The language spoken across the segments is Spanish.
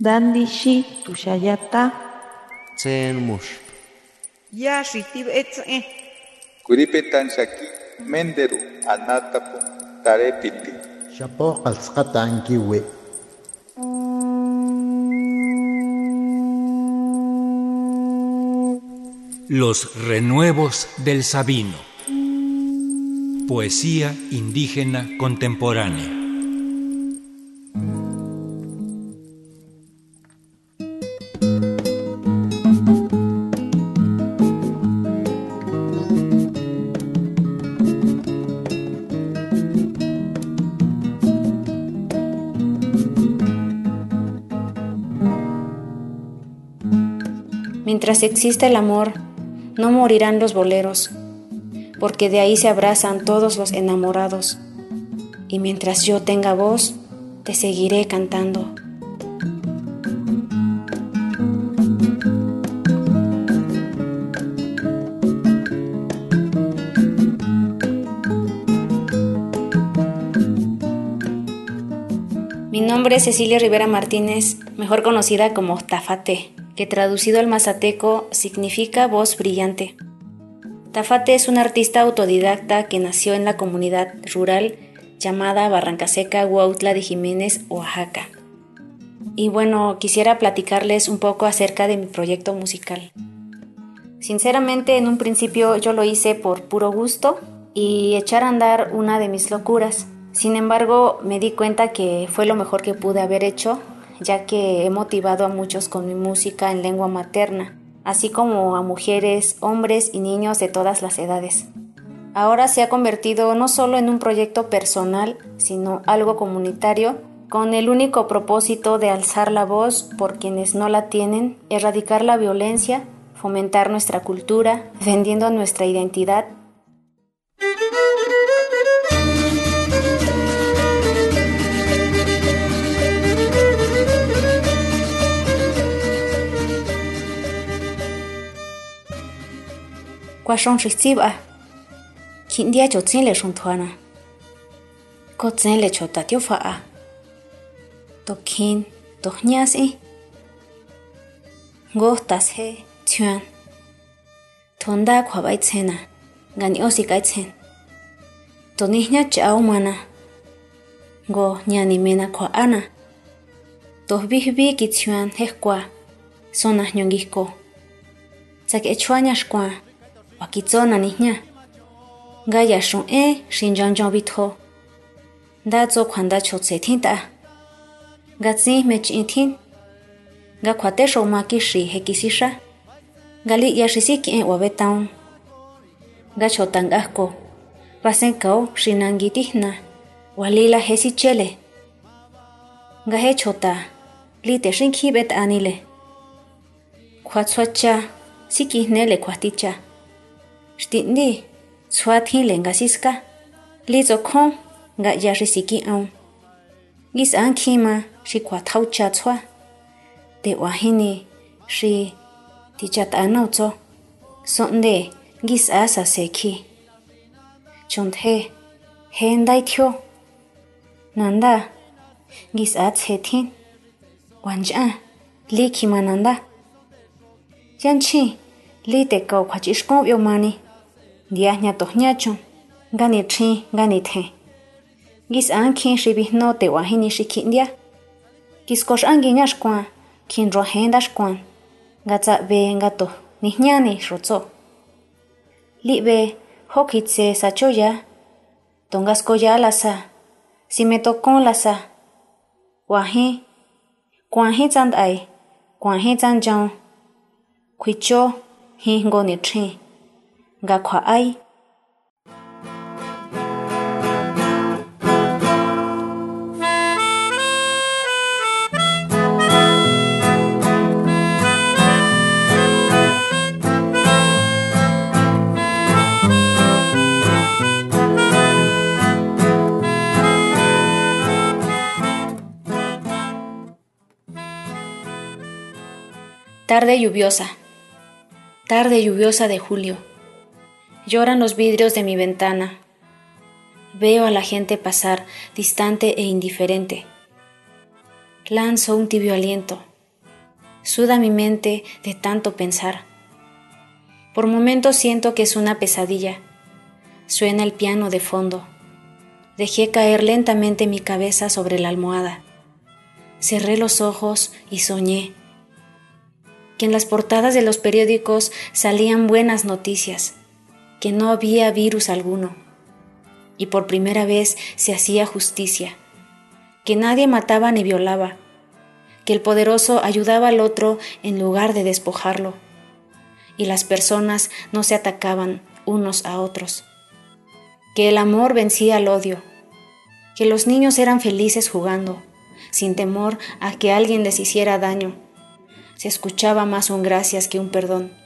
Dandishi tushayata. Tsen mush. Ya shitib etze. Kuripetan shaki menderu anatapu tarepiti. Shapo qalsqata ankiwi. Los renuevos del Sabino. Poesía indígena contemporánea. Mientras exista el amor, no morirán los boleros, porque de ahí se abrazan todos los enamorados. Y mientras yo tenga voz, te seguiré cantando. Mi nombre es Cecilia Rivera Martínez, mejor conocida como Tafate que traducido al mazateco significa voz brillante. Tafate es un artista autodidacta que nació en la comunidad rural llamada Barrancaseca, Huautla de Jiménez, Oaxaca. Y bueno, quisiera platicarles un poco acerca de mi proyecto musical. Sinceramente, en un principio yo lo hice por puro gusto y echar a andar una de mis locuras. Sin embargo, me di cuenta que fue lo mejor que pude haber hecho ya que he motivado a muchos con mi música en lengua materna, así como a mujeres, hombres y niños de todas las edades. Ahora se ha convertido no solo en un proyecto personal, sino algo comunitario, con el único propósito de alzar la voz por quienes no la tienen, erradicar la violencia, fomentar nuestra cultura, vendiendo nuestra identidad qua sông trực tiếp à khiến dia cho tên lệ sông thoa nè có tên lệ cho ta tiêu phá à tôi khiến tôi nhớ gì ngô ta sẽ chuyện thôn đa khóa bài tên à ngàn yêu gì cái tên tôi nhớ nhớ cháu mà nè ngô nhà nì mena khóa à nè tôi biết biết cái chuyện hết qua sona nyongiko. Zak echuanyashkwa. wakitzona nijña nga yaxun e xinchanchon bitjo nda tsokjuan nda chotse tjin t'a. Nga tsin mech'in tjin nga kjuaté xoma kixi jekisixa nga li'ya xi sík'ien uabetaon nga chjotan nk'ajko basenkao xi nangui tijna ualila je sichele nga je chjota li te xinkji b'et'anile kjuatsjuacha sík'ijnele kjuajticha shtindi swa thin le nga siska. Le zo khon nga ya ri siki au ngis an khi ma shi kwa thau cha chwa te wa hini shi ti cha ta no cho sonde ngis a sa se khi. Chon the hen dai thyo. Nanda ngis a che thin. Wanja le khi ma nanda yan chi le te ko khwa chi shkom yo mani Dias ñatojñacho, ganitxi, ganitje. Gis'an kjin xibijno tewajini xikjindia. Kiskox'angi ñaxkuan, kjin rojenda xkuan, ngatsa'be ngatoj nijñani xotso. Li'be jokitse sachoya, tongaskoya lasa, simetokon lasa, wajín, kuajín tsand'ai, kuajín tsanchaun, kuichó jingo nitxin. Kjua'ai Tarde lluviosa. Tarde lluviosa de julio. Lloran los vidrios de mi ventana. Veo a la gente pasar distante e indiferente. Lanzo un tibio aliento. Suda mi mente de tanto pensar. Por momentos siento que es una pesadilla. Suena el piano de fondo. Dejé caer lentamente mi cabeza sobre la almohada. Cerré los ojos y soñé que en las portadas de los periódicos salían buenas noticias, que no había virus alguno, y por primera vez se hacía justicia, que nadie mataba ni violaba, que el poderoso ayudaba al otro en lugar de despojarlo, y las personas no se atacaban unos a otros, que el amor vencía al odio, que los niños eran felices jugando, sin temor a que alguien les hiciera daño, se escuchaba más un gracias que un perdón.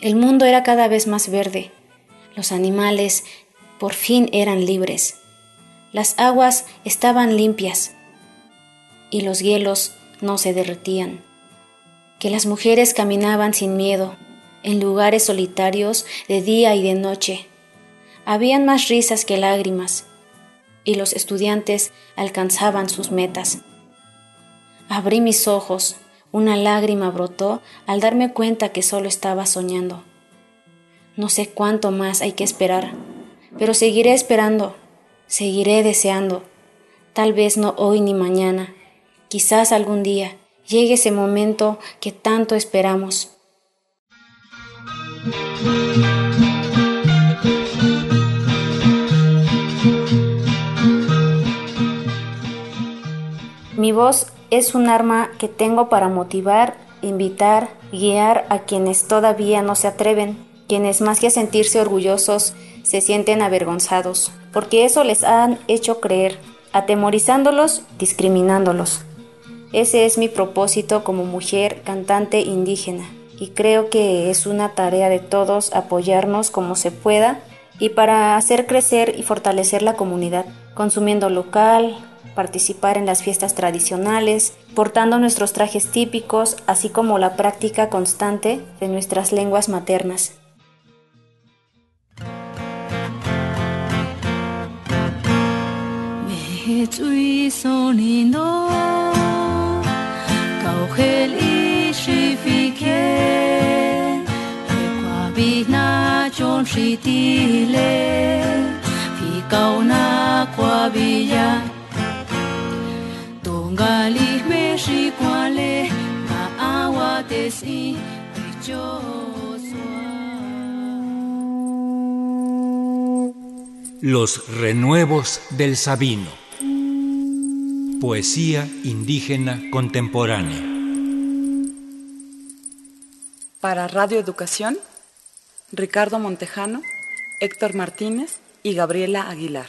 El mundo era cada vez más verde, los animales por fin eran libres, las aguas estaban limpias y los hielos no se derretían, que las mujeres caminaban sin miedo en lugares solitarios de día y de noche. Habían más risas que lágrimas y los estudiantes alcanzaban sus metas. Abrí mis ojos una lágrima brotó al darme cuenta que solo estaba soñando. No sé cuánto más hay que esperar, pero seguiré esperando, seguiré deseando. Tal vez no hoy ni mañana, quizás algún día llegue ese momento que tanto esperamos. Mi voz es un arma que tengo para motivar, invitar, guiar a quienes todavía no se atreven, quienes más que sentirse orgullosos se sienten avergonzados, porque eso les han hecho creer, atemorizándolos, discriminándolos. Ese es mi propósito como mujer cantante indígena y creo que es una tarea de todos apoyarnos como se pueda y para hacer crecer y fortalecer la comunidad, consumiendo local, participar en las fiestas tradicionales, portando nuestros trajes típicos, así como la práctica constante de nuestras lenguas maternas. Los renuevos del Sabino. Poesía indígena contemporánea. Para Radio Educación, Ricardo Montejano, Héctor Martínez y Gabriela Aguilar.